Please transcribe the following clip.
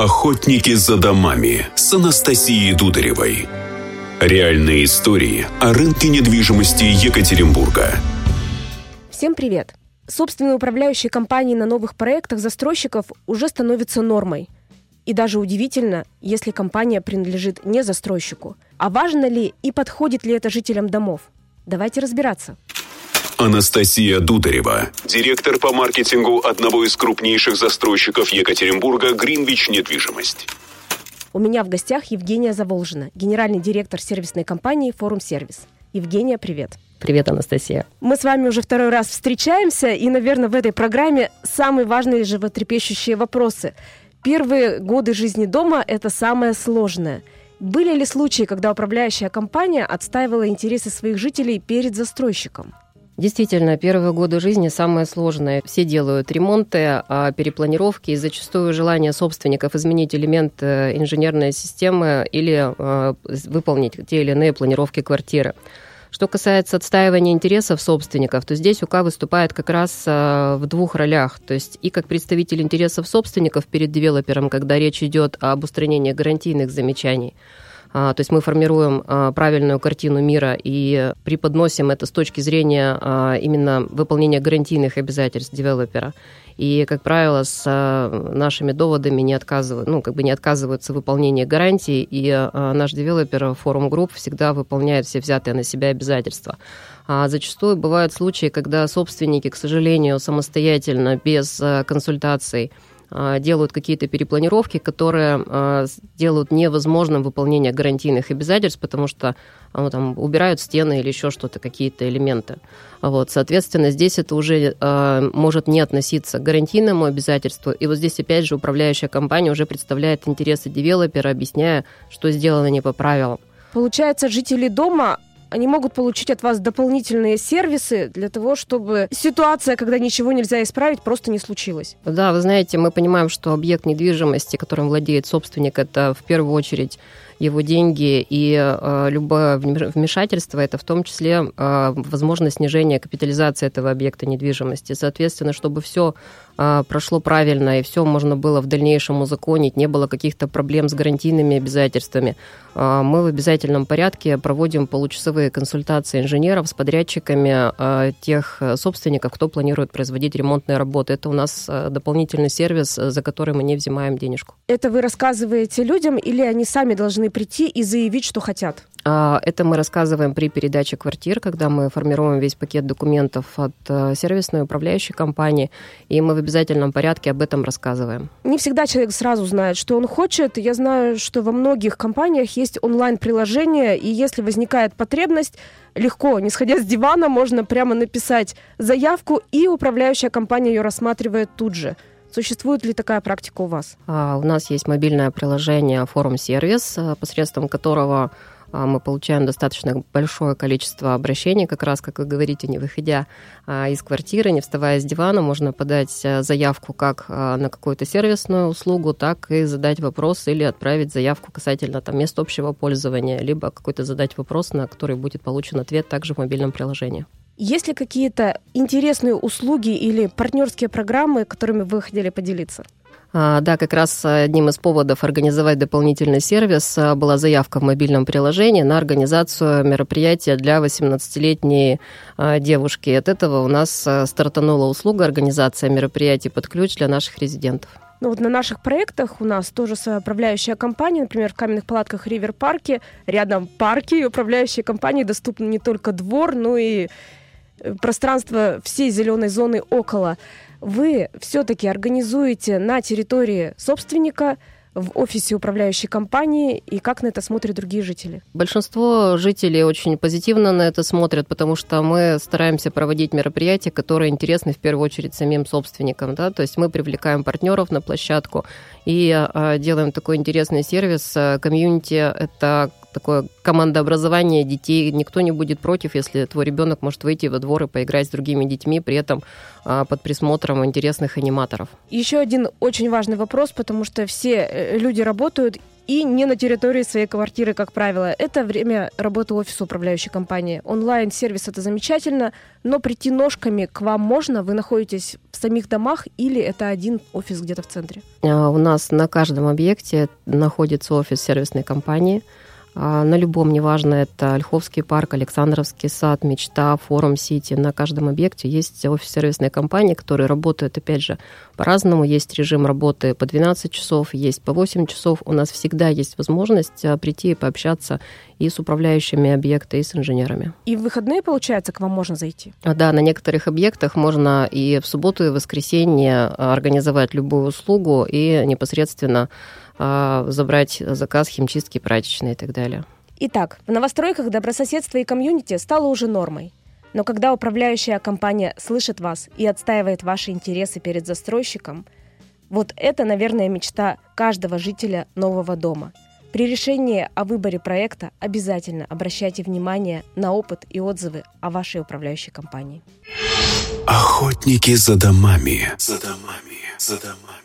Охотники за домами с Анастасией Дударевой. Реальные истории о рынке недвижимости Екатеринбурга. Всем привет! Собственные управляющие компании на новых проектах застройщиков уже становятся нормой. И даже удивительно, если компания принадлежит не застройщику. А важно ли и подходит ли это жителям домов? Давайте разбираться. Анастасия Дударева, директор по маркетингу одного из крупнейших застройщиков Екатеринбурга «Гринвич Недвижимость». У меня в гостях Евгения Заволжина, генеральный директор сервисной компании «Форум Сервис». Евгения, привет. Привет, Анастасия. Мы с вами уже второй раз встречаемся, и, наверное, в этой программе самые важные животрепещущие вопросы. Первые годы жизни дома – это самое сложное. Были ли случаи, когда управляющая компания отстаивала интересы своих жителей перед застройщиком? Действительно, первые годы жизни самые сложные. Все делают ремонты, а перепланировки и зачастую желание собственников изменить элемент э, инженерной системы или э, выполнить те или иные планировки квартиры. Что касается отстаивания интересов собственников, то здесь УК выступает как раз э, в двух ролях. То есть и как представитель интересов собственников перед девелопером, когда речь идет об устранении гарантийных замечаний – то есть мы формируем а, правильную картину мира и преподносим это с точки зрения а, именно выполнения гарантийных обязательств девелопера. И, как правило, с нашими доводами не отказывают, ну, как бы не отказываются в выполнении гарантий, и наш девелопер, форум групп, всегда выполняет все взятые на себя обязательства. А зачастую бывают случаи, когда собственники, к сожалению, самостоятельно, без консультаций, а, делают какие-то перепланировки, которые а, делают невозможным выполнение гарантийных обязательств, потому что а, ну, там, убирают стены или еще что-то, какие-то элементы. Вот, соответственно, здесь это уже может не относиться к гарантийному обязательству. И вот здесь, опять же, управляющая компания уже представляет интересы девелопера, объясняя, что сделано не по правилам. Получается, жители дома они могут получить от вас дополнительные сервисы для того, чтобы ситуация, когда ничего нельзя исправить, просто не случилась. Да, вы знаете, мы понимаем, что объект недвижимости, которым владеет собственник, это в первую очередь его деньги, и э, любое вмешательство это в том числе э, возможность снижения капитализации этого объекта недвижимости. Соответственно, чтобы все э, прошло правильно и все можно было в дальнейшем узаконить, не было каких-то проблем с гарантийными обязательствами, мы в обязательном порядке проводим получасовые консультации инженеров с подрядчиками тех собственников, кто планирует производить ремонтные работы. Это у нас дополнительный сервис, за который мы не взимаем денежку. Это вы рассказываете людям или они сами должны должны прийти и заявить, что хотят? А, это мы рассказываем при передаче квартир, когда мы формируем весь пакет документов от э, сервисной управляющей компании, и мы в обязательном порядке об этом рассказываем. Не всегда человек сразу знает, что он хочет. Я знаю, что во многих компаниях есть онлайн-приложение, и если возникает потребность, легко, не сходя с дивана, можно прямо написать заявку, и управляющая компания ее рассматривает тут же. Существует ли такая практика у вас? А, у нас есть мобильное приложение «Форум-сервис», а, посредством которого а, мы получаем достаточно большое количество обращений, как раз, как вы говорите, не выходя из квартиры, не вставая с дивана, можно подать заявку как на какую-то сервисную услугу, так и задать вопрос или отправить заявку касательно там, мест общего пользования, либо какой-то задать вопрос, на который будет получен ответ также в мобильном приложении. Есть ли какие-то интересные услуги или партнерские программы, которыми вы хотели поделиться? А, да, как раз одним из поводов организовать дополнительный сервис а, была заявка в мобильном приложении на организацию мероприятия для 18-летней а, девушки. От этого у нас стартанула услуга организация мероприятий под ключ для наших резидентов. Ну вот на наших проектах у нас тоже своя управляющая компания, например, в каменных палатках Ривер Парке, рядом парки, и управляющей компании доступен не только двор, но и Э, пространство всей зеленой зоны около, вы все-таки организуете на территории собственника в офисе управляющей компании и как на это смотрят другие жители? Большинство жителей очень позитивно на это смотрят, потому что мы стараемся проводить мероприятия, которые интересны в первую очередь самим собственникам. Да? То есть мы привлекаем партнеров на площадку и а, делаем такой интересный сервис. Комьюнити – это такое командообразование детей. Никто не будет против, если твой ребенок может выйти во двор и поиграть с другими детьми, при этом а, под присмотром интересных аниматоров. Еще один очень важный вопрос, потому что все э, люди работают и не на территории своей квартиры, как правило. Это время работы офиса управляющей компании. Онлайн-сервис это замечательно, но прийти ножками к вам можно? Вы находитесь в самих домах или это один офис где-то в центре? А, у нас на каждом объекте находится офис сервисной компании – на любом, неважно, это Ольховский парк, Александровский сад, Мечта, Форум Сити. На каждом объекте есть офис сервисной компании, которые работают, опять же, по-разному. Есть режим работы по 12 часов, есть по 8 часов. У нас всегда есть возможность а, прийти и пообщаться и с управляющими объекта, и с инженерами. И в выходные, получается, к вам можно зайти? А, да, на некоторых объектах можно и в субботу, и в воскресенье организовать любую услугу и непосредственно а, забрать заказ химчистки, прачечной и так далее. Итак, в новостройках добрососедство и комьюнити стало уже нормой. Но когда управляющая компания слышит вас и отстаивает ваши интересы перед застройщиком, вот это, наверное, мечта каждого жителя нового дома. При решении о выборе проекта обязательно обращайте внимание на опыт и отзывы о вашей управляющей компании. Охотники за домами. За домами. За домами.